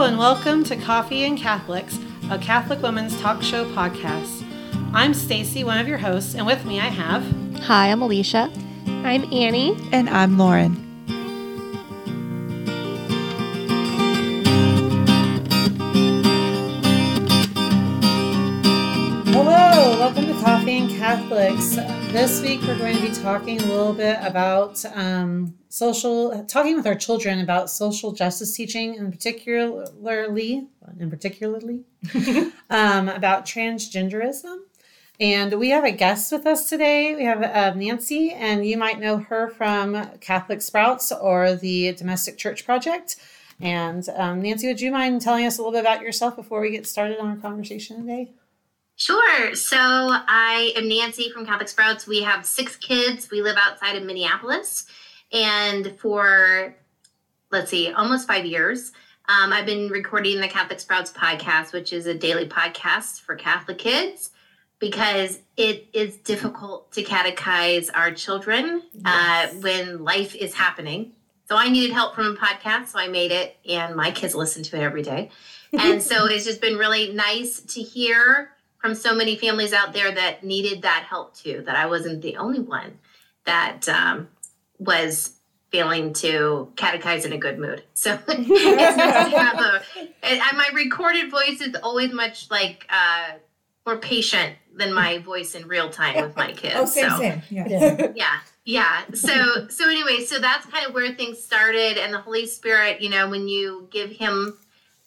Hello, and welcome to Coffee and Catholics, a Catholic women's talk show podcast. I'm Stacy, one of your hosts, and with me I have. Hi, I'm Alicia. I'm Annie. And I'm Lauren. Catholics. This week we're going to be talking a little bit about um, social, talking with our children about social justice teaching, and particularly, and particularly, um, about transgenderism. And we have a guest with us today. We have uh, Nancy, and you might know her from Catholic Sprouts or the Domestic Church Project. And um, Nancy, would you mind telling us a little bit about yourself before we get started on our conversation today? Sure. So I am Nancy from Catholic Sprouts. We have six kids. We live outside of Minneapolis. And for, let's see, almost five years, um, I've been recording the Catholic Sprouts podcast, which is a daily podcast for Catholic kids, because it is difficult to catechize our children uh, yes. uh, when life is happening. So I needed help from a podcast, so I made it, and my kids listen to it every day. And so it's just been really nice to hear from so many families out there that needed that help too, that I wasn't the only one that um, was failing to catechize in a good mood. So it's nice to have a, and my recorded voice is always much like uh, more patient than my voice in real time with my kids. Oh, same, so, same. Yeah. yeah. Yeah. So, so anyway, so that's kind of where things started. And the Holy Spirit, you know, when you give him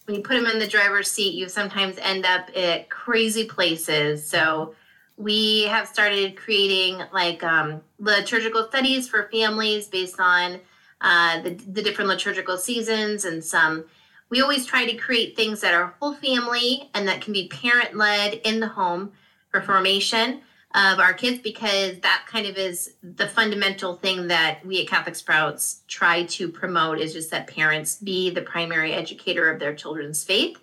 when you put them in the driver's seat, you sometimes end up at crazy places. So we have started creating like um, liturgical studies for families based on uh, the, the different liturgical seasons and some. We always try to create things that are whole family and that can be parent led in the home for formation of our kids because that kind of is the fundamental thing that we at Catholic Sprouts try to promote is just that parents be the primary educator of their children's faith.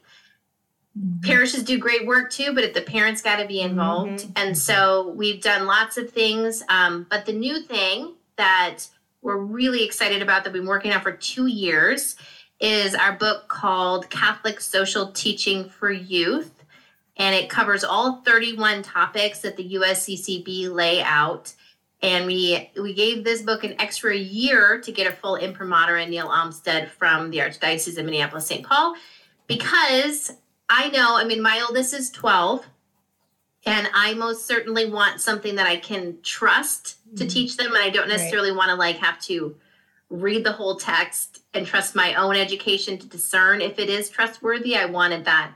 Mm-hmm. Parishes do great work too, but if the parents got to be involved. Mm-hmm. And so we've done lots of things. Um, but the new thing that we're really excited about that we've been working on for two years is our book called Catholic Social Teaching for Youth and it covers all 31 topics that the USCCB lay out. And we we gave this book an extra year to get a full imprimatur in nihil obstat from the Archdiocese of Minneapolis St. Paul, because I know, I mean, my oldest is 12, and I most certainly want something that I can trust to mm-hmm. teach them, and I don't necessarily right. want to like have to read the whole text and trust my own education to discern if it is trustworthy. I wanted that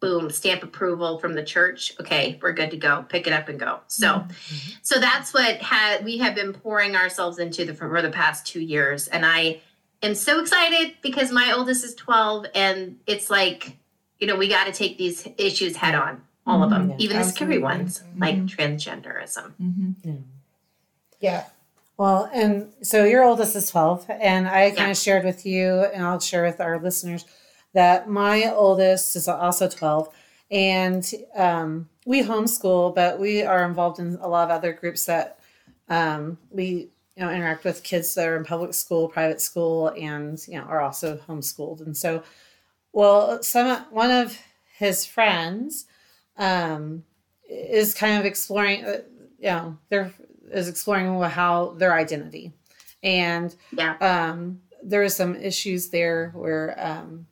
boom stamp approval from the church okay we're good to go pick it up and go so mm-hmm. so that's what had we have been pouring ourselves into the for the past two years and i am so excited because my oldest is 12 and it's like you know we got to take these issues head on all of them mm-hmm. even the scary ones mm-hmm. like transgenderism mm-hmm. yeah. yeah well and so your oldest is 12 and i kind yeah. of shared with you and i'll share with our listeners that my oldest is also 12 and um, we homeschool but we are involved in a lot of other groups that um, we you know interact with kids that are in public school private school and you know are also homeschooled. And so well some one of his friends um, is kind of exploring uh, you know there is exploring how their identity. And yeah. um, there are some issues there where um,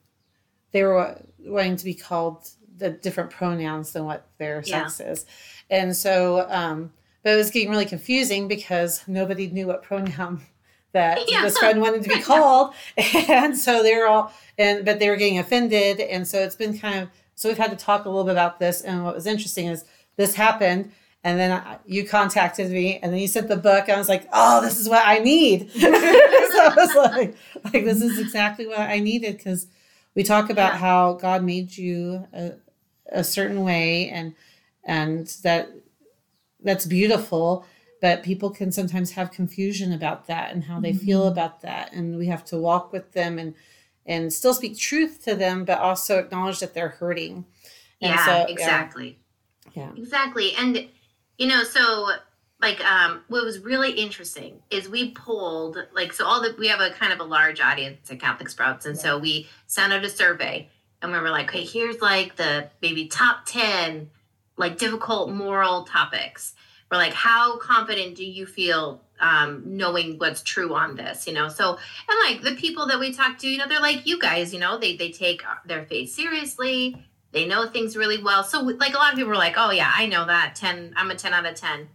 they were wanting to be called the different pronouns than what their yeah. sex is. And so, um, but it was getting really confusing because nobody knew what pronoun that yeah. this friend wanted to be called. and so they were all, and, but they were getting offended. And so it's been kind of, so we've had to talk a little bit about this. And what was interesting is this happened. And then I, you contacted me, and then you sent the book. And I was like, "Oh, this is what I need." so I was like, "Like this is exactly what I needed," because we talk about yeah. how God made you a, a certain way and and that that's beautiful but people can sometimes have confusion about that and how they mm-hmm. feel about that and we have to walk with them and and still speak truth to them but also acknowledge that they're hurting and yeah so, exactly yeah. yeah exactly and you know so like um what was really interesting is we pulled like so all the we have a kind of a large audience at Catholic Sprouts. And so we sent out a survey and we were like okay here's like the maybe top 10 like difficult moral topics. We're like how confident do you feel um, knowing what's true on this you know? So and like the people that we talk to you know they're like you guys you know they they take their faith seriously. They know things really well. So like a lot of people were like oh yeah i know that. 10 i'm a 10 out of 10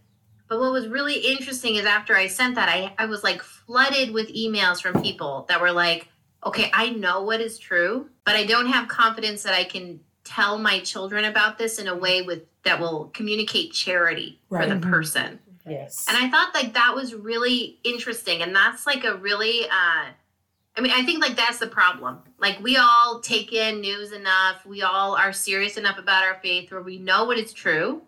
but what was really interesting is after I sent that, I, I was like flooded with emails from people that were like, okay, I know what is true, but I don't have confidence that I can tell my children about this in a way with that will communicate charity right. for the mm-hmm. person. Yes. And I thought like that was really interesting. And that's like a really uh I mean, I think like that's the problem. Like we all take in news enough, we all are serious enough about our faith where we know what is true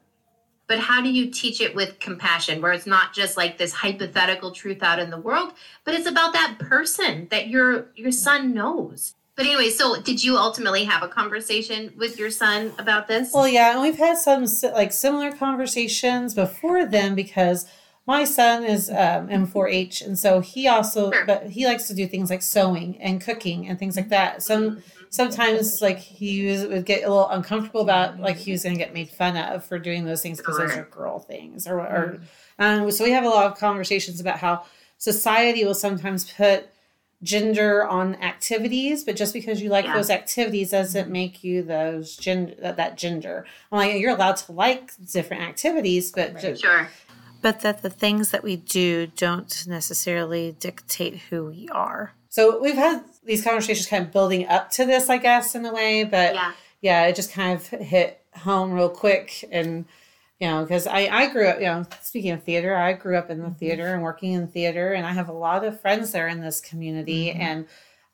but how do you teach it with compassion where it's not just like this hypothetical truth out in the world but it's about that person that your your son knows but anyway so did you ultimately have a conversation with your son about this well yeah and we've had some like similar conversations before then because my son is um, in 4-H, and so he also, sure. but he likes to do things like sewing and cooking and things like that. Some mm-hmm sometimes like he was, would get a little uncomfortable about like he was going to get made fun of for doing those things because those are girl things or, or um, so we have a lot of conversations about how society will sometimes put gender on activities but just because you like yeah. those activities doesn't make you those gender that gender. I'm like you're allowed to like different activities but right. just, sure. But that the things that we do don't necessarily dictate who we are so we've had these conversations kind of building up to this, I guess, in a way. But yeah, yeah it just kind of hit home real quick. And, you know, because I, I grew up, you know, speaking of theater, I grew up in the mm-hmm. theater and working in theater. And I have a lot of friends there in this community. Mm-hmm. And,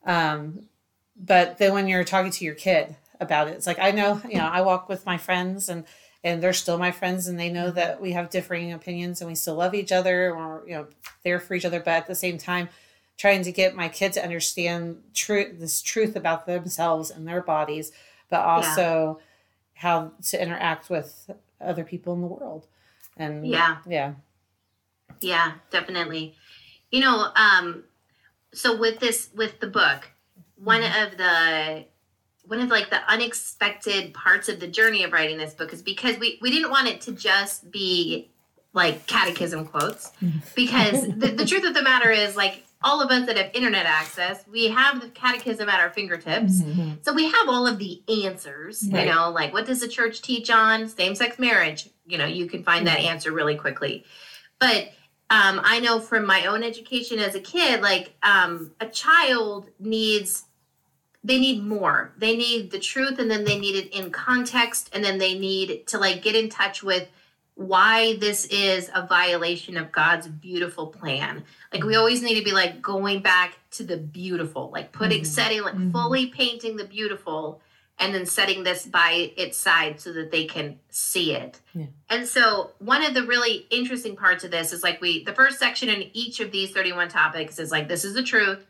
um, but then when you're talking to your kid about it, it's like, I know, you know, I walk with my friends and, and they're still my friends and they know that we have differing opinions and we still love each other or, you know, there for each other. But at the same time, trying to get my kids to understand truth this truth about themselves and their bodies but also yeah. how to interact with other people in the world and yeah yeah yeah definitely you know um so with this with the book one mm-hmm. of the one of like the unexpected parts of the journey of writing this book is because we we didn't want it to just be like catechism quotes mm-hmm. because the, the truth of the matter is like all of us that have internet access, we have the catechism at our fingertips. Mm-hmm. So we have all of the answers, right. you know, like what does the church teach on same sex marriage? You know, you can find that answer really quickly. But um, I know from my own education as a kid, like um, a child needs, they need more. They need the truth and then they need it in context and then they need to like get in touch with why this is a violation of God's beautiful plan. Like we always need to be like going back to the beautiful, like putting mm-hmm. setting like mm-hmm. fully painting the beautiful and then setting this by its side so that they can see it. Yeah. And so one of the really interesting parts of this is like we the first section in each of these 31 topics is like this is the truth.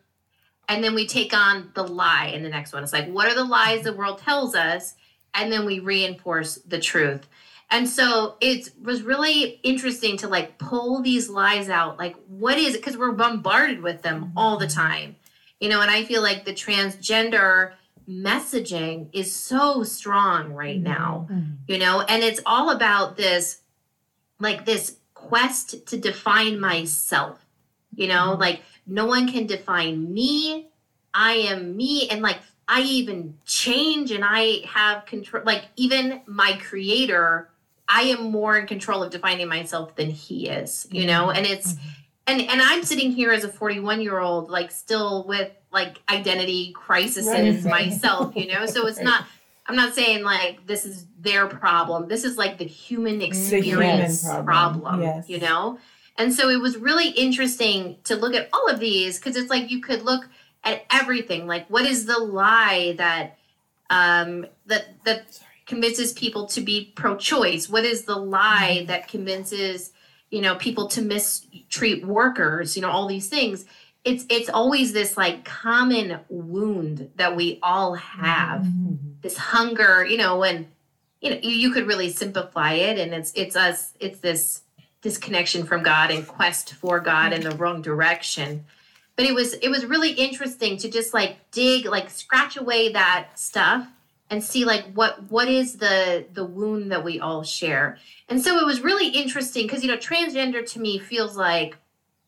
And then we take on the lie in the next one. It's like what are the lies the world tells us? And then we reinforce the truth. And so it was really interesting to like pull these lies out. Like, what is it? Because we're bombarded with them mm-hmm. all the time, you know. And I feel like the transgender messaging is so strong right now, mm-hmm. you know, and it's all about this like this quest to define myself, you know, mm-hmm. like no one can define me. I am me. And like, I even change and I have control. Like, even my creator I am more in control of defining myself than he is, you know? And it's mm-hmm. and and I'm sitting here as a 41 year old, like still with like identity crises right, myself, you know? So it's not I'm not saying like this is their problem. This is like the human experience the human problem, problem yes. you know? And so it was really interesting to look at all of these because it's like you could look at everything. Like what is the lie that um that that convinces people to be pro-choice? What is the lie mm-hmm. that convinces you know people to mistreat workers? You know all these things. It's it's always this like common wound that we all have. Mm-hmm. This hunger, you know, when you know you, you could really simplify it, and it's it's us. It's this disconnection from God and quest for God in the wrong direction. But it was it was really interesting to just like dig, like scratch away that stuff and see like what what is the the wound that we all share. And so it was really interesting because you know transgender to me feels like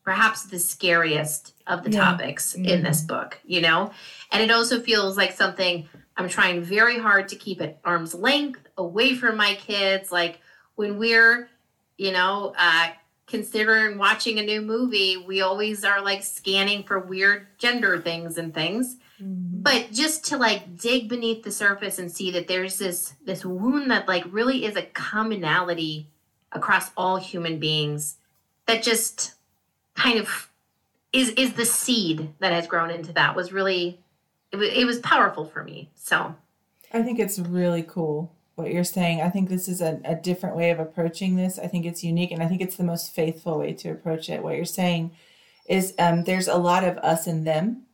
perhaps the scariest of the yeah. topics mm-hmm. in this book, you know? And it also feels like something I'm trying very hard to keep at arm's length away from my kids like when we're you know, uh, considering watching a new movie, we always are like scanning for weird gender things and things. Mm-hmm. But just to like dig beneath the surface and see that there's this this wound that like really is a commonality across all human beings that just kind of is is the seed that has grown into that was really it was, it was powerful for me. So I think it's really cool what you're saying. I think this is a, a different way of approaching this. I think it's unique and I think it's the most faithful way to approach it. What you're saying is um, there's a lot of us and them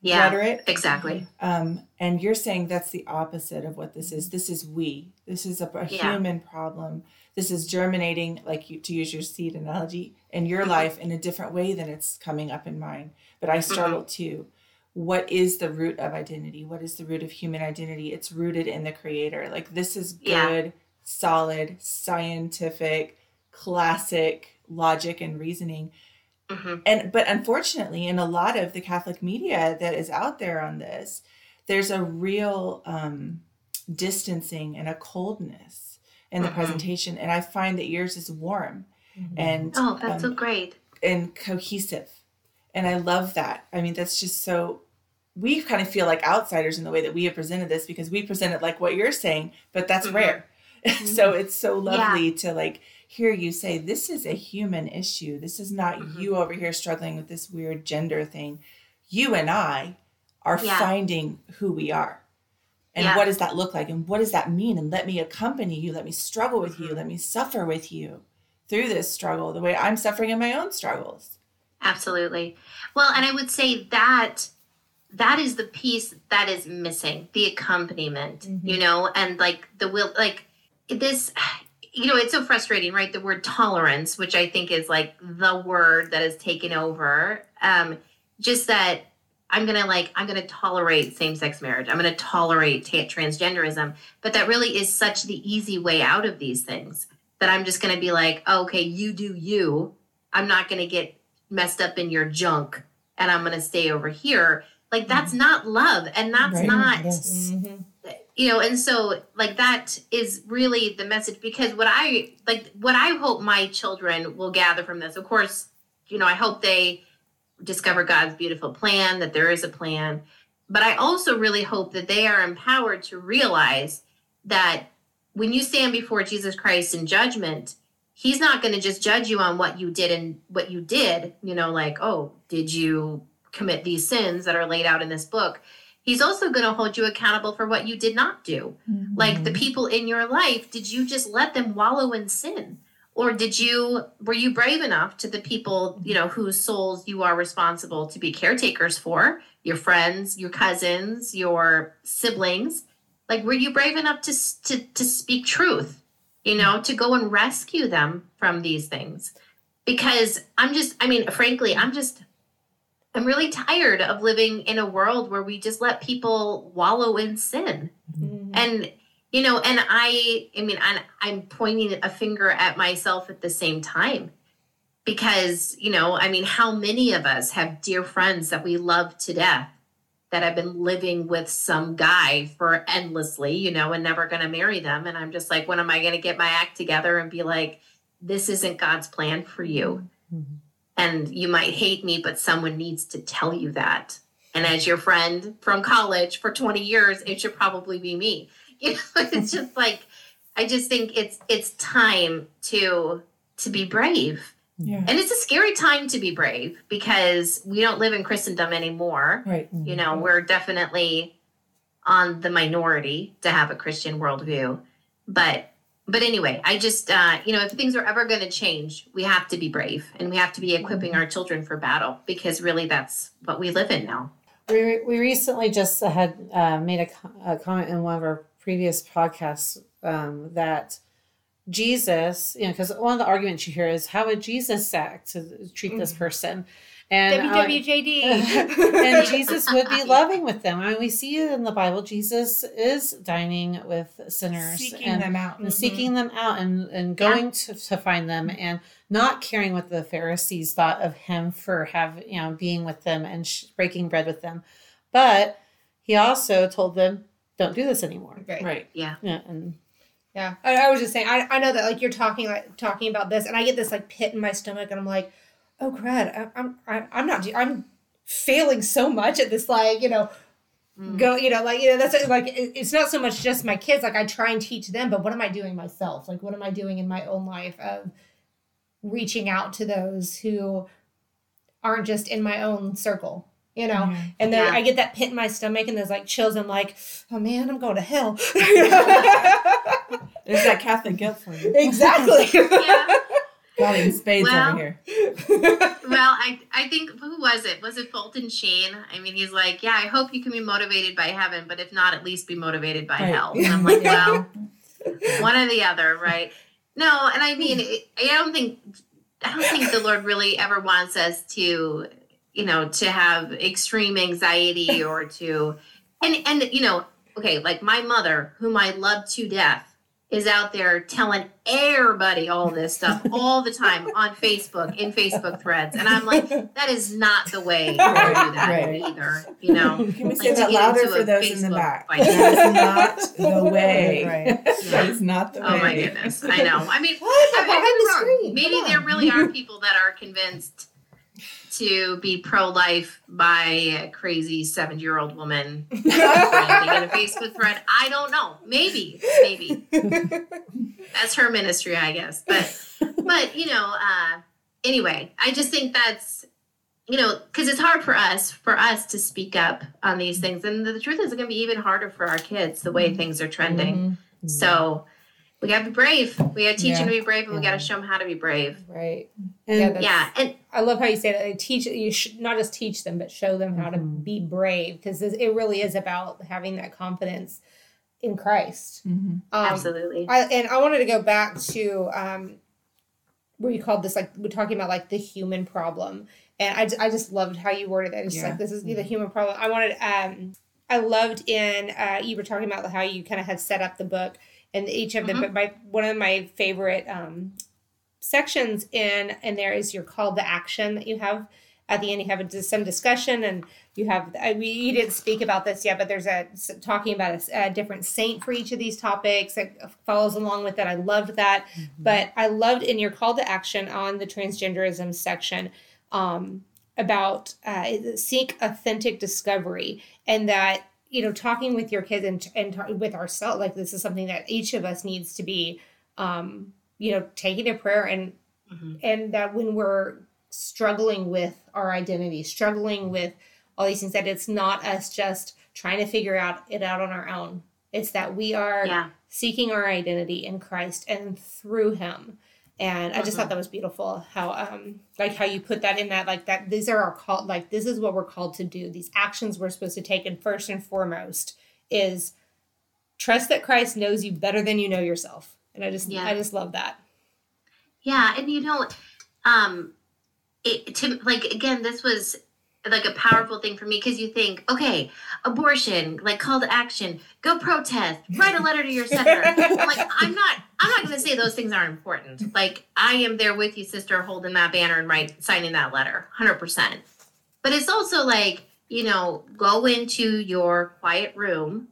yeah, rhetoric. Exactly. Um, and you're saying that's the opposite of what this is. This is we. This is a, a yeah. human problem. This is germinating, like you, to use your seed analogy, in your mm-hmm. life in a different way than it's coming up in mine. But I struggle mm-hmm. too what is the root of identity? What is the root of human identity? It's rooted in the creator. Like this is good, yeah. solid, scientific, classic logic and reasoning. Mm-hmm. And but unfortunately, in a lot of the Catholic media that is out there on this, there's a real um, distancing and a coldness in the mm-hmm. presentation. And I find that yours is warm mm-hmm. and oh, that's um, so great and cohesive and I love that. I mean, that's just so we kind of feel like outsiders in the way that we have presented this because we present it like what you're saying, but that's mm-hmm. rare. Mm-hmm. so it's so lovely yeah. to like hear you say this is a human issue. This is not mm-hmm. you over here struggling with this weird gender thing. You and I are yeah. finding who we are. And yeah. what does that look like? And what does that mean? And let me accompany you. Let me struggle with you. Mm-hmm. Let me suffer with you through this struggle the way I'm suffering in my own struggles. Absolutely. Well, and I would say that that is the piece that is missing the accompaniment, mm-hmm. you know, and like the will, like this, you know, it's so frustrating, right? The word tolerance, which I think is like the word that has taken over. Um, just that I'm gonna like I'm gonna tolerate same-sex marriage. I'm gonna tolerate t- transgenderism, but that really is such the easy way out of these things that I'm just gonna be like, oh, okay, you do you. I'm not gonna get messed up in your junk and I'm going to stay over here. Like that's mm-hmm. not love and that's right. not yes. mm-hmm. You know and so like that is really the message because what I like what I hope my children will gather from this. Of course, you know, I hope they discover God's beautiful plan that there is a plan, but I also really hope that they are empowered to realize that when you stand before Jesus Christ in judgment, he's not going to just judge you on what you did and what you did, you know, like, oh, did you commit these sins that are laid out in this book? He's also going to hold you accountable for what you did not do. Mm-hmm. Like the people in your life, did you just let them wallow in sin? Or did you were you brave enough to the people, you know, whose souls you are responsible to be caretakers for, your friends, your cousins, your siblings? Like were you brave enough to to to speak truth? you know, to go and rescue them from these things. Because I'm just, I mean, frankly, I'm just, I'm really tired of living in a world where we just let people wallow in sin. Mm-hmm. And, you know, and I, I mean, I'm, I'm pointing a finger at myself at the same time because, you know, I mean, how many of us have dear friends that we love to death that have been living with some guy for endlessly, you know, and never going to marry them. And I'm just like, when am I going to get my act together and be like, this isn't God's plan for you? Mm-hmm. And you might hate me, but someone needs to tell you that. And as your friend from college for 20 years, it should probably be me. You know, it's just like, I just think it's it's time to to be brave yeah. And it's a scary time to be brave because we don't live in Christendom anymore. Right. You know, we're definitely on the minority to have a Christian worldview. But but anyway, I just uh, you know, if things are ever going to change, we have to be brave and we have to be equipping our children for battle because really that's what we live in now. We, we recently just had uh, made a, a, comment in one of our previous podcasts um, that Jesus, you know, because one of the arguments you hear is how would Jesus act to treat this mm. person? And WWJD. Uh, and Jesus would be loving with them. I mean, we see it in the Bible. Jesus is dining with sinners, seeking and, them out, and mm-hmm. seeking them out, and and going yeah. to, to find them, and not caring what the Pharisees thought of him for have you know being with them and sh- breaking bread with them, but he also told them, "Don't do this anymore." Right. Right. Yeah. Yeah. And yeah, I, I was just saying. I, I know that like you're talking like talking about this, and I get this like pit in my stomach, and I'm like oh crud, I, I'm I, I'm not I'm failing so much at this like you know mm. go you know like you know that's like it's not so much just my kids like I try and teach them, but what am I doing myself? Like what am I doing in my own life of reaching out to those who aren't just in my own circle you know mm-hmm. and then yeah. i get that pit in my stomach and there's like chills i'm like oh man i'm going to hell there's that catholic guilt for you exactly yeah God in spades well, over here. well, I I think who was it? Was it Fulton Sheen? I mean, he's like, yeah, I hope you can be motivated by heaven, but if not, at least be motivated by right. hell. And I'm like, well, one or the other, right? No, and I mean, I don't think I don't think the Lord really ever wants us to, you know, to have extreme anxiety or to, and and you know, okay, like my mother, whom I love to death is out there telling everybody all this stuff all the time on Facebook in Facebook threads, and I'm like, that is not the way to do that right. either. You know, can we say like, that louder for those Facebook in the back? Fight. That is not the way. Right. That is not the way. Oh my goodness, I know. I mean, I mean maybe there really are people that are convinced to be pro-life by a crazy seven-year-old woman in a Facebook thread. I don't know. Maybe, maybe that's her ministry, I guess. But, but you know, uh, anyway, I just think that's you know because it's hard for us for us to speak up on these things, and the, truth is, it's going to be even harder for our kids the way mm-hmm. things are trending. Mm-hmm. So we got to be brave. We got to teach yeah. them to be brave, and yeah. we got to show them how to be brave. Right. And, yeah, yeah, and I love how you say that. They teach you should not just teach them, but show them how mm-hmm. to be brave because it really is about having that confidence in Christ. Mm-hmm. Um, Absolutely. I, and I wanted to go back to um, where you called this like we're talking about like the human problem, and I, I just loved how you worded that. It's yeah. like this is the mm-hmm. human problem. I wanted um I loved in uh, you were talking about how you kind of had set up the book and each of them. Mm-hmm. But my one of my favorite um, sections in and there is your call to action that you have at the end. You have a, some discussion, and you have. I mean, you didn't speak about this yet, but there's a talking about a, a different saint for each of these topics that follows along with it. I loved that, mm-hmm. but I loved in your call to action on the transgenderism section. Um, about uh, seek authentic discovery and that you know talking with your kids and and talk, with ourselves like this is something that each of us needs to be um you know taking a prayer and mm-hmm. and that when we're struggling with our identity struggling with all these things that it's not us just trying to figure out it out on our own it's that we are yeah. seeking our identity in Christ and through him and I just thought mm-hmm. that was beautiful how um like how you put that in that like that these are our call like this is what we're called to do these actions we're supposed to take and first and foremost is trust that Christ knows you better than you know yourself and I just yeah. I just love that yeah and you know um it to like again this was like a powerful thing for me because you think, okay, abortion, like call to action, go protest, write a letter to your senator. like I'm not, I'm not going to say those things aren't important. Like I am there with you, sister, holding that banner and write, signing that letter, hundred percent. But it's also like you know, go into your quiet room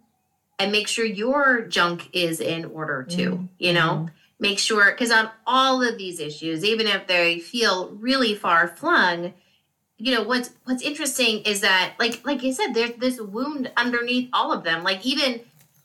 and make sure your junk is in order too. Mm-hmm. You know. Mm-hmm. Make sure, because on all of these issues, even if they feel really far flung, you know what's what's interesting is that like like I said, there's this wound underneath all of them. Like even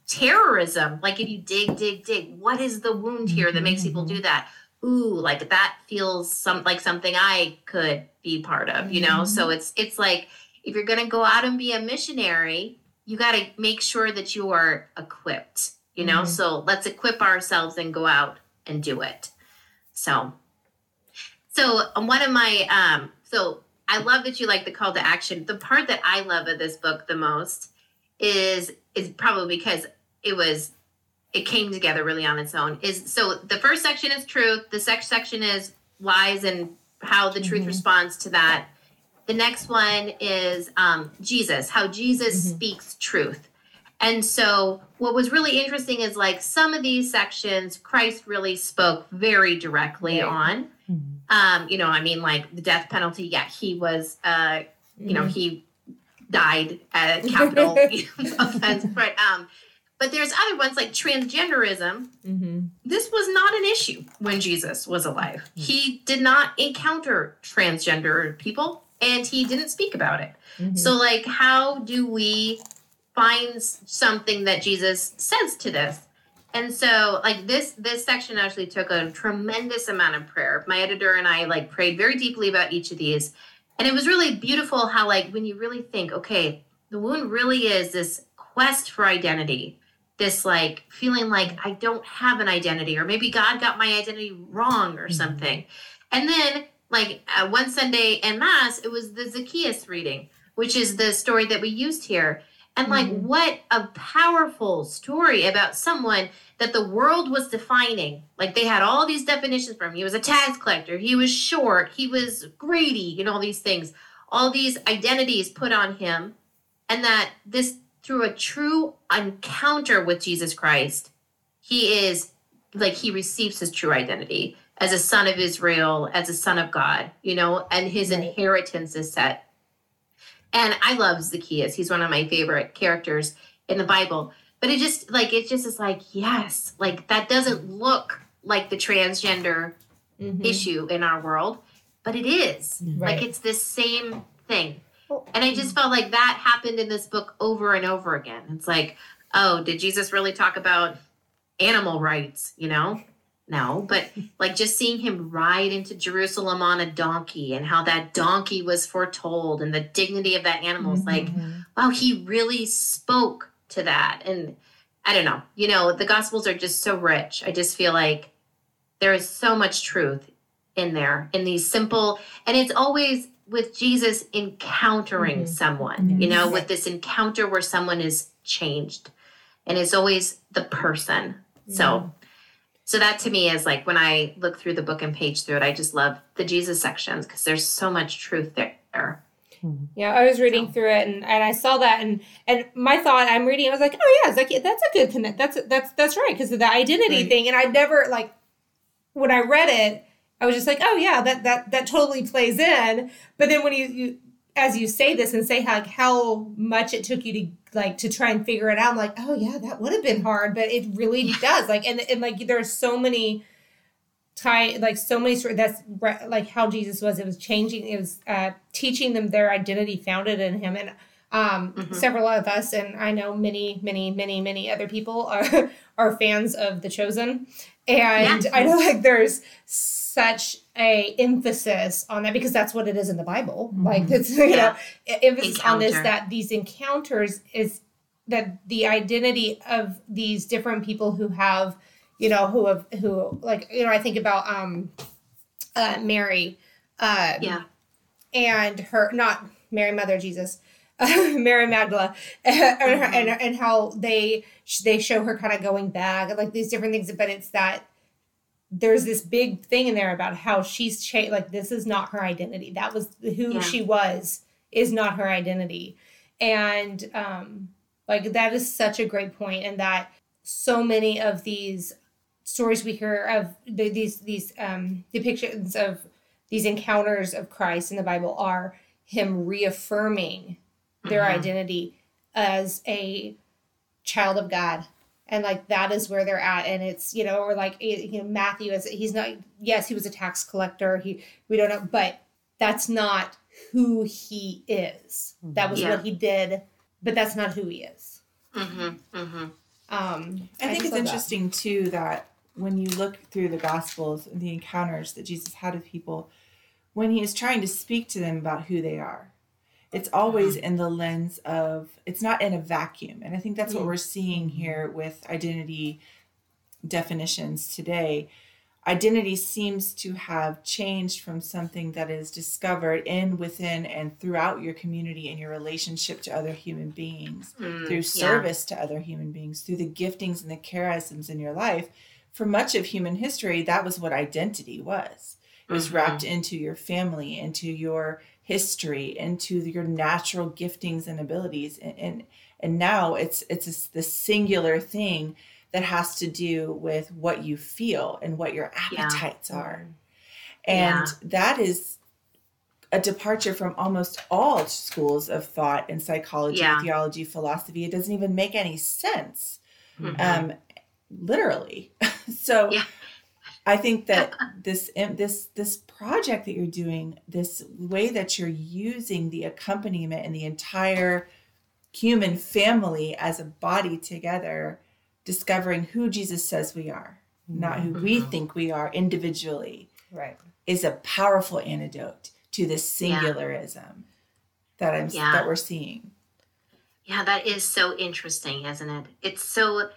terrorism, like if you dig, dig, dig, what is the wound here that makes people do mm-hmm. that? Ooh, like that feels some like something I could be part of, you know? Mm-hmm. So it's it's like if you're gonna go out and be a missionary, you gotta make sure that you are equipped, you know? Mm-hmm. So let's equip ourselves and go out and do it. So so one of my um so I love that you like the call to action. The part that I love of this book the most is is probably because it was it came together really on its own. Is so the first section is truth, the second section is lies and how the truth mm-hmm. responds to that. The next one is um, Jesus, how Jesus mm-hmm. speaks truth. And so, what was really interesting is like some of these sections, Christ really spoke very directly right. on. Mm-hmm. Um, you know, I mean, like the death penalty. Yeah, he was, uh, you know, he died at a capital offense, but um, but there's other ones like transgenderism. Mm-hmm. This was not an issue when Jesus was alive. Mm-hmm. He did not encounter transgender people, and he didn't speak about it. Mm-hmm. So, like, how do we finds something that Jesus says to this. And so like this this section actually took a tremendous amount of prayer. My editor and I like prayed very deeply about each of these. And it was really beautiful how like when you really think, okay, the wound really is this quest for identity. This like feeling like I don't have an identity or maybe God got my identity wrong or mm-hmm. something. And then like uh, one Sunday in mass, it was the Zacchaeus reading, which is the story that we used here and like, mm-hmm. what a powerful story about someone that the world was defining. Like, they had all these definitions for him. He was a tax collector, he was short, he was greedy, know, all these things, all these identities put on him. And that this, through a true encounter with Jesus Christ, he is like, he receives his true identity as a son of Israel, as a son of God, you know, and his right. inheritance is set and I love Zacchaeus. He's one of my favorite characters in the Bible. But it just like it just is like, yes, like that doesn't look like the transgender mm-hmm. issue in our world, but it is. Right. Like it's this same thing. And I just felt like that happened in this book over and over again. It's like, oh, did Jesus really talk about animal rights, you know? No, but like just seeing him ride into Jerusalem on a donkey and how that donkey was foretold and the dignity of that animal is mm-hmm. like, wow, he really spoke to that. And I don't know, you know, the gospels are just so rich. I just feel like there is so much truth in there in these simple, and it's always with Jesus encountering mm-hmm. someone, you know, with this encounter where someone is changed. And it's always the person. So so that to me is like when I look through the book and page through it, I just love the Jesus sections because there's so much truth there. Mm-hmm. Yeah, I was reading through it and, and I saw that and and my thought I'm reading I was like oh yeah like that's a good connect that's that's that's right because of the identity right. thing and I never like when I read it I was just like oh yeah that that that totally plays in but then when you, you as you say this and say how how much it took you to like to try and figure it out, I'm like, oh yeah, that would have been hard, but it really yeah. does. Like, and and like there's so many tie like so many stories that's like how jesus was it was changing it was uh teaching them their identity founded in him and um mm-hmm. several of us and i know many many many many other people are are fans of the chosen and yeah. i know like there's such a emphasis on that because that's what it is in the Bible. Mm-hmm. Like it's you yeah. know emphasis Encounter. on this that these encounters is that the identity of these different people who have you know who have who like you know I think about um uh Mary uh yeah and her not Mary Mother Jesus Mary Magdala and, mm-hmm. and, and how they they show her kind of going back like these different things but it's that there's this big thing in there about how she's changed like this is not her identity that was who yeah. she was is not her identity and um like that is such a great point and that so many of these stories we hear of the, these these um depictions of these encounters of Christ in the Bible are him reaffirming their mm-hmm. identity as a child of God and like that is where they're at and it's you know or like eh, you know matthew is he's not yes he was a tax collector he we don't know but that's not who he is that was yeah. what he did but that's not who he is mm-hmm, mm-hmm. um i think it's interesting that. too that when you look through the gospels and the encounters that jesus had with people when he is trying to speak to them about who they are it's always in the lens of it's not in a vacuum. And i think that's what we're seeing here with identity definitions today. Identity seems to have changed from something that is discovered in within and throughout your community and your relationship to other human beings mm, through service yeah. to other human beings through the giftings and the charisms in your life. For much of human history that was what identity was. It was mm-hmm. wrapped into your family into your history into your natural giftings and abilities and and, and now it's it's the singular thing that has to do with what you feel and what your appetites yeah. are. And yeah. that is a departure from almost all schools of thought in psychology, yeah. theology, philosophy. It doesn't even make any sense, mm-hmm. um, literally. so, I think that this this this project that you're doing, this way that you're using the accompaniment and the entire human family as a body together discovering who Jesus says we are, not who we mm-hmm. think we are individually, right, is a powerful antidote to this singularism yeah. that I'm yeah. that we're seeing. Yeah, that is so interesting, isn't it? It's so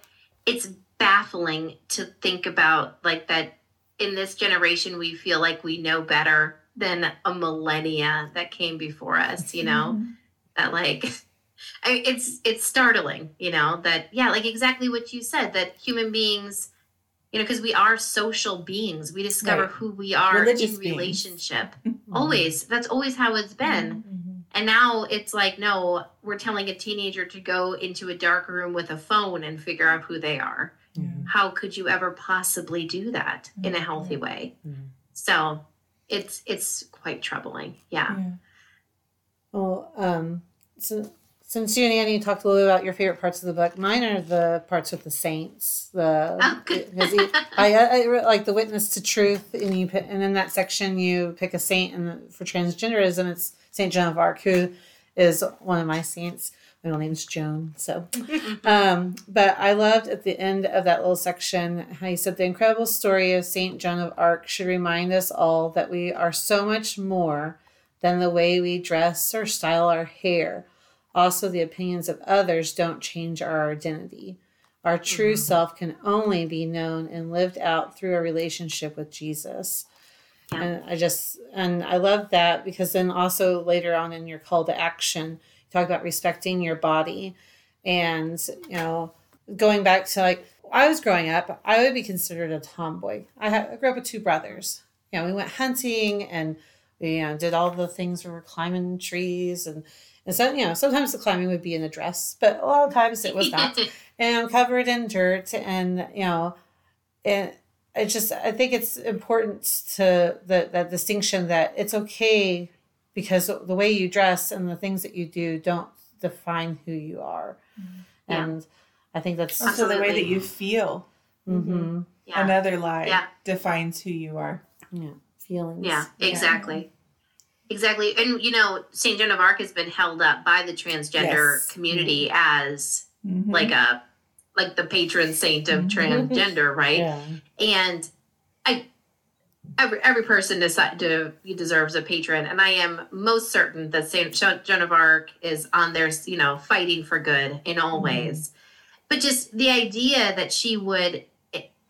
it's baffling to think about like that in this generation we feel like we know better than a millennia that came before us, you know? Mm-hmm. That like I, it's it's startling, you know, that yeah, like exactly what you said that human beings, you know, because we are social beings, we discover right. who we are Religious in beings. relationship. Mm-hmm. Always, that's always how it's been. Mm-hmm. And now it's like, no, we're telling a teenager to go into a dark room with a phone and figure out who they are. Mm-hmm. How could you ever possibly do that in a healthy mm-hmm. way? Mm-hmm. So it's it's quite troubling. Yeah. yeah. Well, um, so since you and Annie talked a little bit about your favorite parts of the book, mine are the parts with the saints. The oh, he, I, I, like the witness to truth, and you and in that section you pick a saint, and for transgenderism, it's Saint Joan of Arc, who is one of my saints. My name's Joan, so. um, but I loved at the end of that little section how you said the incredible story of Saint Joan of Arc should remind us all that we are so much more than the way we dress or style our hair also, the opinions of others don't change our identity. Our true mm-hmm. self can only be known and lived out through a relationship with Jesus. Yeah. And I just, and I love that because then also later on in your call to action, talk about respecting your body and, you know, going back to like, I was growing up, I would be considered a tomboy. I, had, I grew up with two brothers. You know, we went hunting and we you know, did all the things where we're climbing trees and and so, you know, sometimes the climbing would be in a dress, but a lot of times it was not. and I'm covered in dirt and, you know, and it just, I think it's important to the, that distinction that it's okay because the way you dress and the things that you do don't define who you are. Mm-hmm. Yeah. And I think that's also the way that you feel. Mm-hmm. Yeah. Another lie yeah. defines who you are. Yeah. Feelings. Yeah, exactly. Exactly. And, you know, St. Joan of Arc has been held up by the transgender yes. community mm-hmm. as mm-hmm. like a, like the patron saint of mm-hmm. transgender, right? Yeah. And I, every, every person decide to, deserves a patron. And I am most certain that St. Joan of Arc is on there, you know, fighting for good in all mm-hmm. ways. But just the idea that she would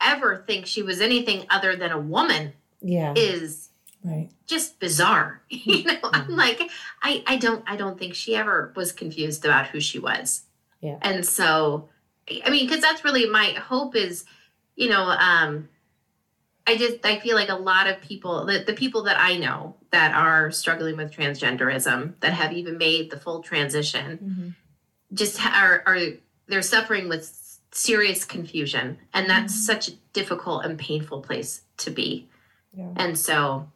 ever think she was anything other than a woman yeah. is right just bizarre you know i'm mm-hmm. like i i don't i don't think she ever was confused about who she was yeah and so i mean because that's really my hope is you know um i just i feel like a lot of people the, the people that i know that are struggling with transgenderism that have even made the full transition mm-hmm. just are are they're suffering with serious confusion and that's mm-hmm. such a difficult and painful place to be yeah. and so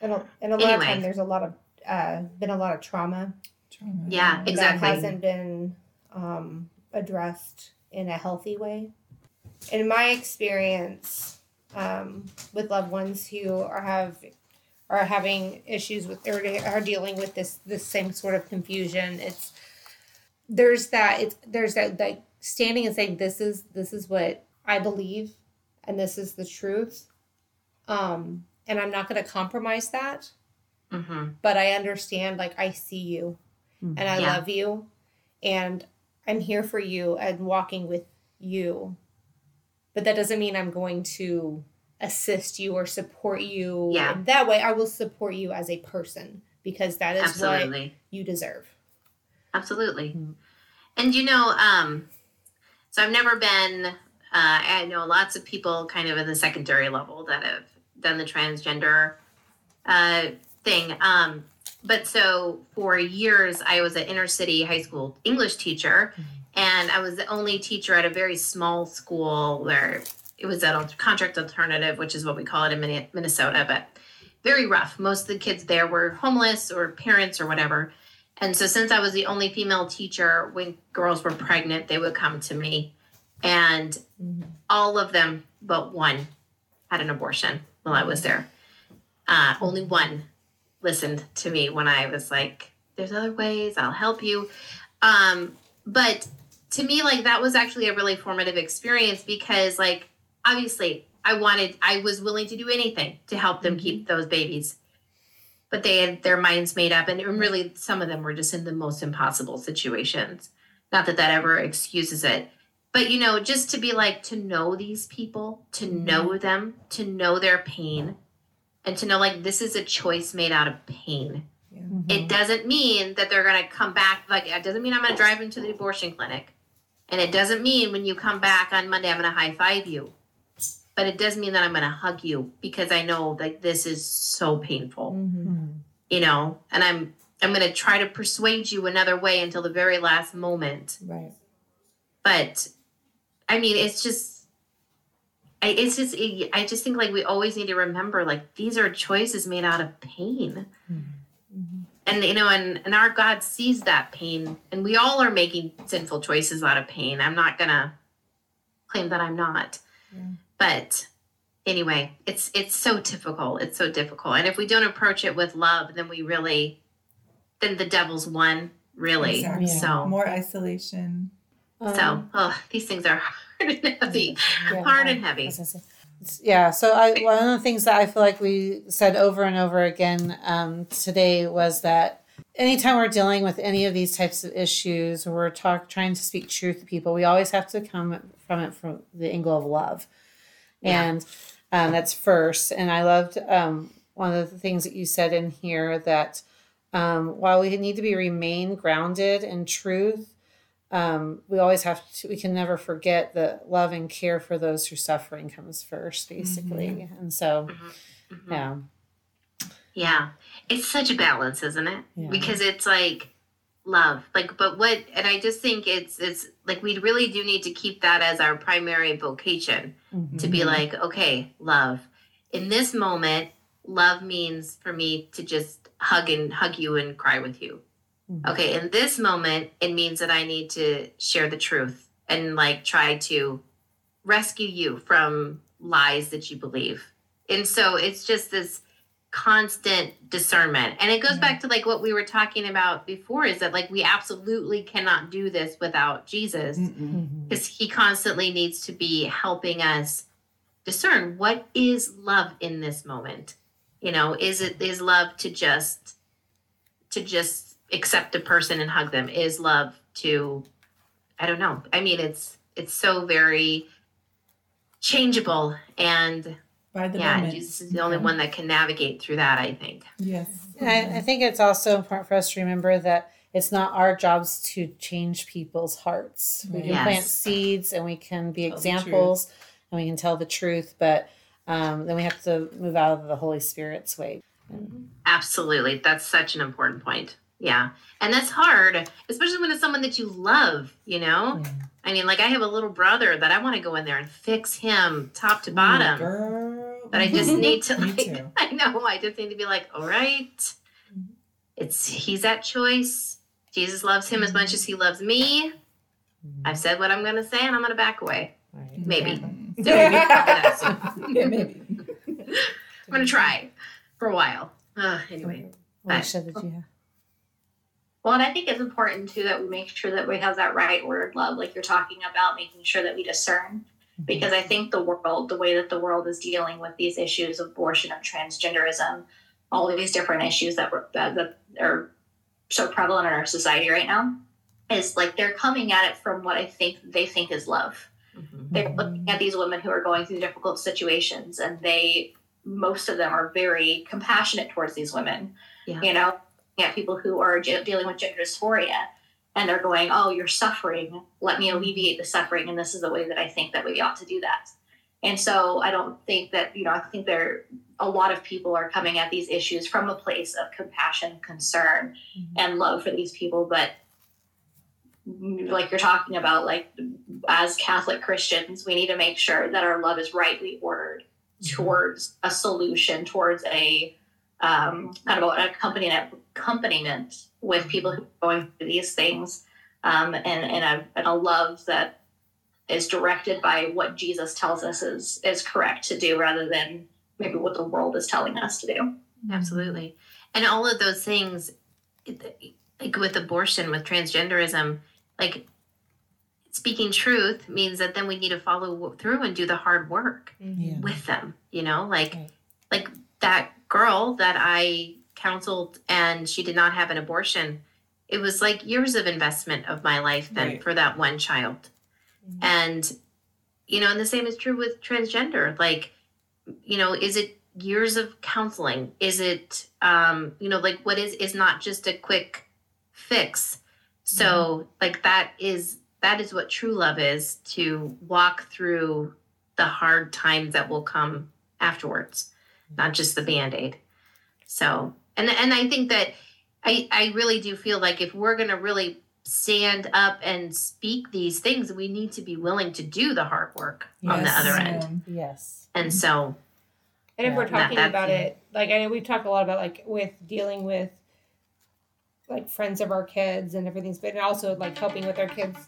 and a, and a lot anyway. of time there's a lot of uh, been a lot of trauma. Trauma. Yeah, exactly. That hasn't been um, addressed in a healthy way. In my experience um, with loved ones who are have are having issues with or are dealing with this this same sort of confusion, it's there's that it's there's that like standing and saying this is this is what I believe and this is the truth. Um, and I'm not going to compromise that. Mm-hmm. But I understand, like, I see you and I yeah. love you and I'm here for you and walking with you. But that doesn't mean I'm going to assist you or support you yeah. that way, I will support you as a person because that is Absolutely. what you deserve. Absolutely. Mm-hmm. And you know, um, so I've never been, uh, I know lots of people kind of in the secondary level that have done the transgender uh, thing. Um, but so for years, I was an inner city high school English teacher, mm-hmm. And I was the only teacher at a very small school where it was a contract alternative, which is what we call it in Minnesota, but very rough. Most of the kids there were homeless or parents or whatever. And so, since I was the only female teacher, when girls were pregnant, they would come to me, and mm-hmm. all of them but one had an abortion while I was there. Uh, only one listened to me when I was like, "There's other ways. I'll help you." Um, but to me, like that was actually a really formative experience because, like, obviously, I wanted, I was willing to do anything to help them mm-hmm. keep those babies. But they had their minds made up and really some of them were just in the most impossible situations. Not that that ever excuses it. But you know just to be like to know these people to mm-hmm. know them to know their pain and to know like this is a choice made out of pain. Mm-hmm. it doesn't mean that they're going to come back like it doesn't mean i'm going to drive them to the abortion clinic and it doesn't mean when you come back on monday i'm going to high five you but it does mean that I'm going to hug you because I know that this is so painful. Mm-hmm. You know, and I'm I'm going to try to persuade you another way until the very last moment. Right. But I mean, it's just I, it's just I just think like we always need to remember like these are choices made out of pain. Mm-hmm. And you know, and, and our God sees that pain, and we all are making sinful choices out of pain. I'm not gonna claim that I'm not. Yeah but anyway, it's it's so difficult. It's so difficult. And if we don't approach it with love, then we really then the devil's won, really. Exactly. So more isolation. So um, oh, these things are hard and heavy. Yeah, hard and heavy. Yeah. So I one of the things that I feel like we said over and over again um, today was that anytime we're dealing with any of these types of issues or we're talk trying to speak truth to people, we always have to come from it from the angle of love and um, that's first. And I loved um, one of the things that you said in here that um, while we need to be remain grounded in truth, um, we always have to. We can never forget that love and care for those who are suffering comes first, basically. Mm-hmm. And so, mm-hmm. mm-hmm. yeah, yeah, it's such a balance, isn't it? Yeah. Because it's like love like but what and i just think it's it's like we really do need to keep that as our primary vocation mm-hmm. to be like okay love in this moment love means for me to just hug and hug you and cry with you mm-hmm. okay in this moment it means that i need to share the truth and like try to rescue you from lies that you believe and so it's just this constant discernment. And it goes back to like what we were talking about before is that like we absolutely cannot do this without Jesus because he constantly needs to be helping us discern what is love in this moment. You know, is it is love to just to just accept a person and hug them? Is love to I don't know. I mean, it's it's so very changeable and by the yeah, moment. Jesus is the only one that can navigate through that, I think. Yes. I, I think it's also important for us to remember that it's not our jobs to change people's hearts. We can yes. plant seeds and we can be tell examples and we can tell the truth, but um, then we have to move out of the Holy Spirit's way. Absolutely. That's such an important point. Yeah. And that's hard, especially when it's someone that you love, you know? Yeah. I mean, like I have a little brother that I want to go in there and fix him top to bottom. Ooh, but I just need to like I know, I just need to be like, all right. Mm-hmm. It's he's that choice. Jesus loves him as much as he loves me. Mm-hmm. I've said what I'm gonna say and I'm gonna back away. Right. Maybe. Yeah. yeah, maybe. I'm gonna try for a while. Uh, anyway. What did you have? Well, and I think it's important too that we make sure that we have that right word love, like you're talking about, making sure that we discern. Mm-hmm. Because I think the world, the way that the world is dealing with these issues of abortion and transgenderism, all of these different issues that, were, that, that are so prevalent in our society right now, is like they're coming at it from what I think they think is love. Mm-hmm. They're looking at these women who are going through difficult situations, and they, most of them, are very compassionate towards these women. Yeah. You know, at people who are dealing with gender dysphoria, and they're going, "Oh, you're suffering. Let me alleviate the suffering." And this is the way that I think that we ought to do that. And so I don't think that you know. I think there a lot of people are coming at these issues from a place of compassion, concern, mm-hmm. and love for these people, but like you're talking about, like as Catholic Christians, we need to make sure that our love is rightly ordered mm-hmm. towards a solution, towards a um, kind of an accompaniment, accompaniment with people who are going through these things, um, and and a, and a love that is directed by what Jesus tells us is is correct to do, rather than maybe what the world is telling us to do. Absolutely, and all of those things, like with abortion, with transgenderism like speaking truth means that then we need to follow through and do the hard work mm-hmm. yeah. with them you know like right. like that girl that i counseled and she did not have an abortion it was like years of investment of my life then right. for that one child mm-hmm. and you know and the same is true with transgender like you know is it years of counseling is it um you know like what is is not just a quick fix so mm-hmm. like that is that is what true love is to walk through the hard times that will come afterwards, not just the band-aid. So and and I think that I I really do feel like if we're gonna really stand up and speak these things, we need to be willing to do the hard work yes. on the other end. Yes. And mm-hmm. so and if yeah, we're talking that, about it, like I know we've talked a lot about like with dealing with like friends of our kids and everything's but also like helping with our kids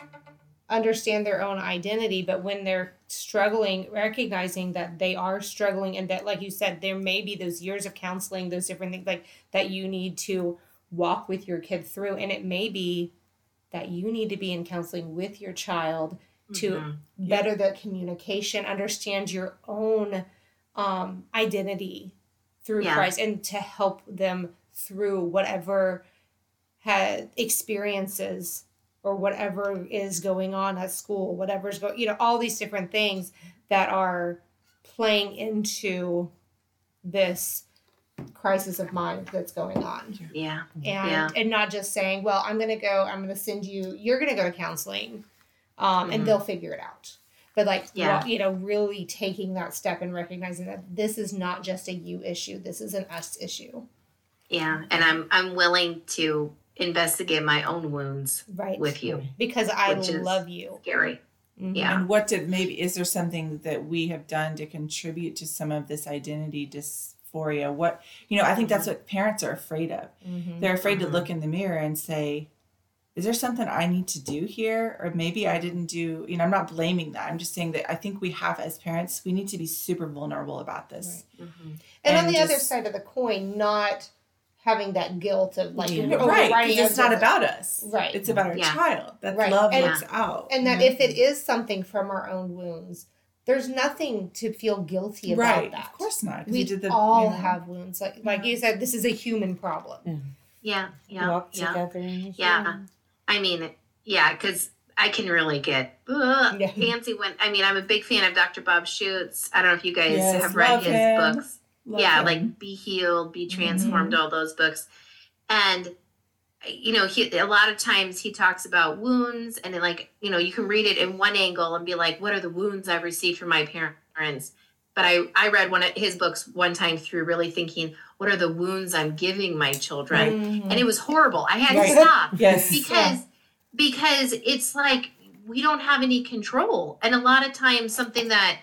understand their own identity but when they're struggling recognizing that they are struggling and that like you said there may be those years of counseling those different things like that you need to walk with your kid through and it may be that you need to be in counseling with your child to mm-hmm. better the communication understand your own um, identity through yeah. christ and to help them through whatever had experiences or whatever is going on at school, whatever's going, you know, all these different things that are playing into this crisis of mind that's going on. Yeah. And yeah. and not just saying, well, I'm going to go, I'm going to send you, you're going to go to counseling um, mm-hmm. and they'll figure it out. But like, yeah. you know, really taking that step and recognizing that this is not just a you issue, this is an us issue. Yeah, and I'm I'm willing to investigate my own wounds right. with you because I love you. Scary. Mm-hmm. Yeah. And what did maybe is there something that we have done to contribute to some of this identity dysphoria? What you know, I think that's what parents are afraid of. Mm-hmm. They're afraid mm-hmm. to look in the mirror and say, is there something I need to do here? Or maybe I didn't do, you know, I'm not blaming that. I'm just saying that I think we have as parents, we need to be super vulnerable about this. Right. Mm-hmm. And, and, on the just, other side of the coin, not having that guilt of like yeah. right it's not about us right it's about our yeah. child that right. love and, works out and that if it is something from our own wounds there's nothing to feel guilty about right. that of course not we the, all you know. have wounds like, like you said this is a human problem yeah yeah Walk yeah together yeah i mean yeah because I can really get ugh, yeah. antsy when I mean I'm a big fan of Dr. Bob Schuchts. I don't know if you guys yes, have read his him. books. Love yeah, him. like Be Healed, Be Transformed, mm-hmm. all those books. And you know, he a lot of times he talks about wounds and then like, you know, you can read it in one angle and be like, what are the wounds I've received from my parents? But I, I read one of his books one time through really thinking, what are the wounds I'm giving my children? Mm-hmm. And it was horrible. I had right. to stop. yes. Because yeah. because it's like we don't have any control. And a lot of times something that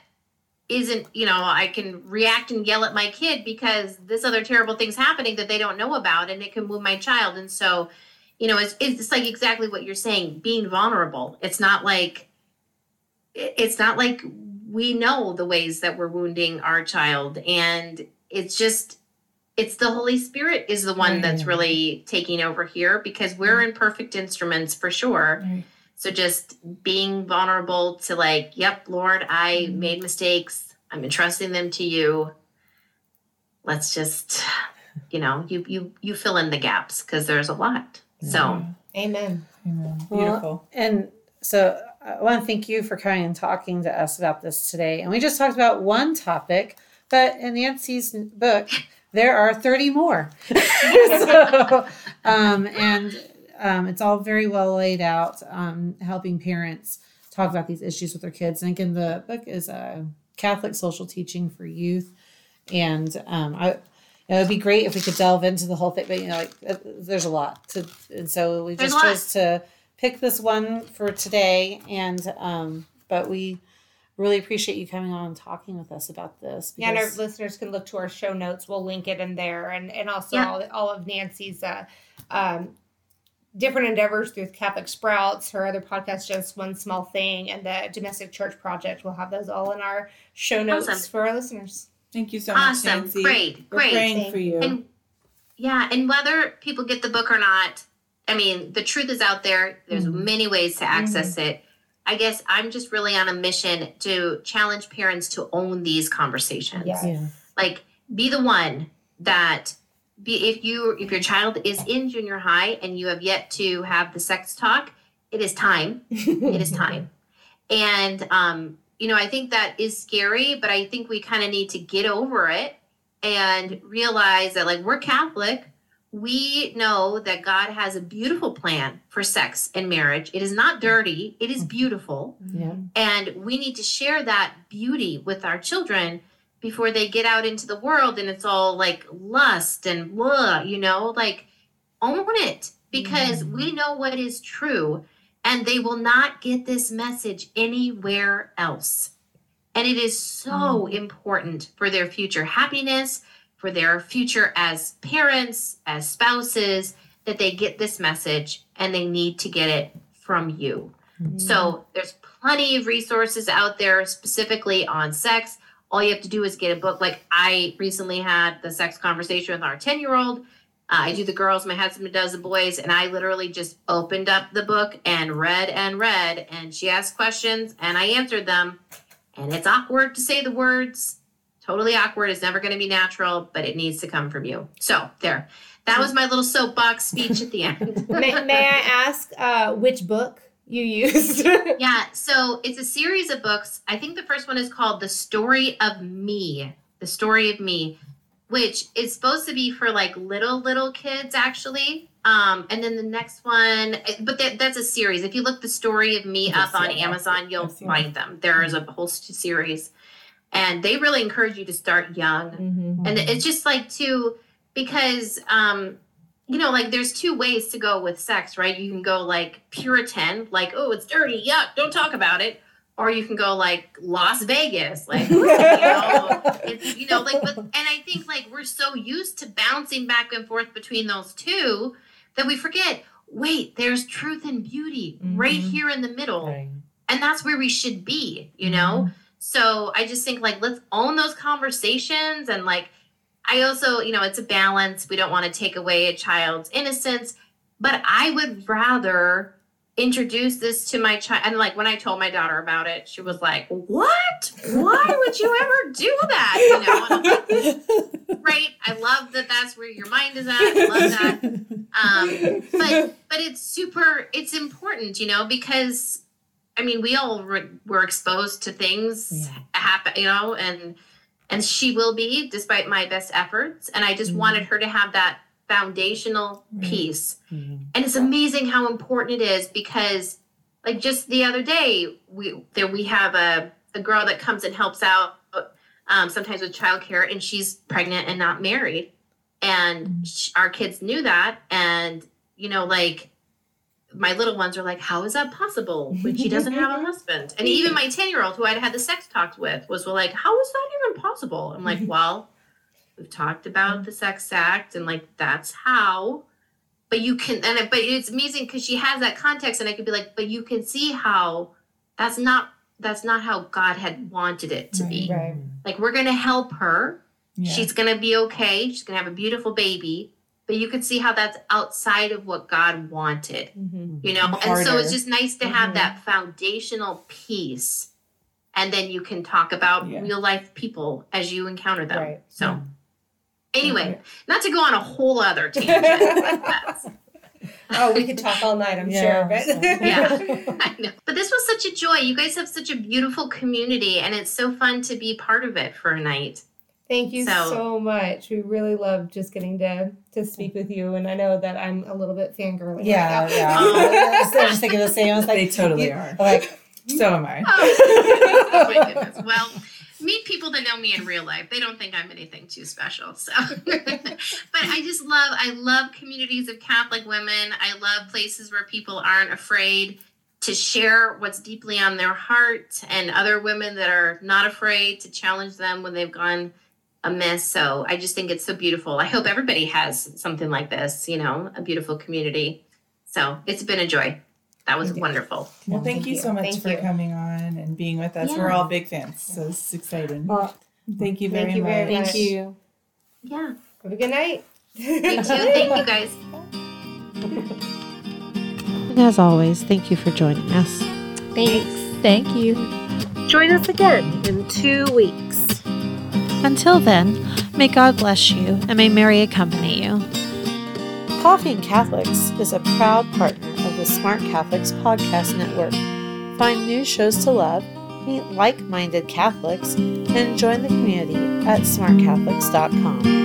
isn't you know i can react and yell at my kid because this other terrible thing's happening that they don't know about and it can move my child. And so you know it's, it's like exactly what you're saying being vulnerable. It's not like it's not like we know the ways that we're wounding our child. And it's just it's the holy spirit is the one that's really taking over here because we're imperfect instruments for sure. Right. So just being vulnerable to like, yep, Lord, I mm-hmm. made mistakes. I'm entrusting them to you. Let's just, you know, you you you fill in the gaps because there's a lot. So, amen. Amen. Beautiful. Well, and so I want to thank you for coming and talking to us about this today. And we just talked about one topic, but in Nancy's book, there are 30 more. so, um, and um, it's all very well laid out, um, helping parents talk about these issues with their kids. And again, the book is a Catholic social teaching for youth. And um, I, it would be great if we could delve into the whole thing, but you know, like uh, there's a lot to, and so we just chose to pick this one for today. And um, but we really appreciate you coming on and talking with us about this. Yeah, and our listeners can look to our show notes. We'll link it in there, and and also yeah. all, all of Nancy's uh, um, different endeavors through Catholic Sprouts, her other podcast, Just One Small Thing, and the Domestic Church Project. We'll have those all in our show notes awesome. for our listeners. Thank you so much, awesome. Nancy. Great, We're great. praying for you. And, yeah, and whether people get the book or not, I mean, the truth is out there. There's mm-hmm. many ways to access mm-hmm. it. I guess I'm just really on a mission to challenge parents to own these conversations. Yes. Yeah. Like, be the one that be if you if your child is in junior high and you have yet to have the sex talk, it is time. it is time. And um, you know, I think that is scary, but I think we kind of need to get over it and realize that like we're Catholic, we know that God has a beautiful plan for sex and marriage. It is not dirty, it is beautiful. Yeah. And we need to share that beauty with our children before they get out into the world and it's all like lust and blah, you know, like own it because mm-hmm. we know what is true and they will not get this message anywhere else. And it is so mm. important for their future happiness, for their future as parents, as spouses, that they get this message and they need to get it from you. Mm. So there's plenty of resources out there specifically on sex all you have to do is get a book. Like I recently had the sex conversation with our 10 year old. Uh, I do the girls, my husband does the boys, and I literally just opened up the book and read and read. And she asked questions and I answered them. And it's awkward to say the words, totally awkward. It's never going to be natural, but it needs to come from you. So, there. That was my little soapbox speech at the end. may, may, I ask uh, which book? You used. yeah, so it's a series of books. I think the first one is called The Story of Me. The Story of Me, which is supposed to be for like little little kids actually. Um, and then the next one, but that, that's a series. If you look the story of me up on Amazon, you'll find them. There is a whole series, and they really encourage you to start young. Mm-hmm. And it's just like to because um, you know, like there's two ways to go with sex, right? You can go like Puritan, like, oh, it's dirty, yuck, don't talk about it. Or you can go like Las Vegas, like, you know, you know, like, but, and I think like we're so used to bouncing back and forth between those two that we forget, wait, there's truth and beauty mm-hmm. right here in the middle. Right. And that's where we should be, you know? Mm-hmm. So I just think like, let's own those conversations and like, I also, you know, it's a balance. We don't want to take away a child's innocence, but I would rather introduce this to my child. And like when I told my daughter about it, she was like, "What? Why would you ever do that?" You know, right? I love that. That's where your mind is at. I love that. Um, but but it's super. It's important, you know, because I mean, we all re- were exposed to things yeah. happen, you know, and and she will be despite my best efforts and i just mm-hmm. wanted her to have that foundational piece mm-hmm. and it's amazing how important it is because like just the other day we there we have a, a girl that comes and helps out um, sometimes with childcare and she's pregnant and not married and mm-hmm. she, our kids knew that and you know like my little ones are like, how is that possible when she doesn't have a husband? And even my 10 year old who I'd had the sex talks with was like, how is that even possible? I'm like, well, we've talked about the sex act and like, that's how. But you can, and it, but it's amazing because she has that context, and I could be like, but you can see how that's not that's not how God had wanted it to right, be. Right. Like we're gonna help her. Yeah. She's gonna be okay. She's gonna have a beautiful baby but you can see how that's outside of what God wanted, mm-hmm. you know? Harder. And so it's just nice to have mm-hmm. that foundational piece. And then you can talk about yeah. real life people as you encounter them. Right. So, mm-hmm. anyway, not to go on a whole other tangent. oh, we could talk all night, I'm yeah. sure. But yeah, I know. But this was such a joy. You guys have such a beautiful community, and it's so fun to be part of it for a night. Thank you so, so much. We really love just getting to to speak with you, and I know that I'm a little bit fangirling. Yeah, right yeah. Oh. I was just thinking the same. I was like, they totally you, are. Like, so am I. Oh, oh my goodness. Well meet people that know me in real life. They don't think I'm anything too special. So, but I just love, I love communities of Catholic women. I love places where people aren't afraid to share what's deeply on their heart and other women that are not afraid to challenge them when they've gone amiss. So I just think it's so beautiful. I hope everybody has something like this, you know, a beautiful community. So it's been a joy that was wonderful. Well, thank, thank you, you so much thank for you. coming on and being with us. Yeah. We're all big fans, so it's exciting. Well, thank you very thank you much. Very thank you. Yeah. Have a good night. You too. Thank you, guys. And as always, thank you for joining us. Thanks. Thank you. Join us again in two weeks. Until then, may God bless you and may Mary accompany you. Coffee and Catholics is a proud partner of the Smart Catholics Podcast Network. Find new shows to love, meet like minded Catholics, and join the community at smartcatholics.com.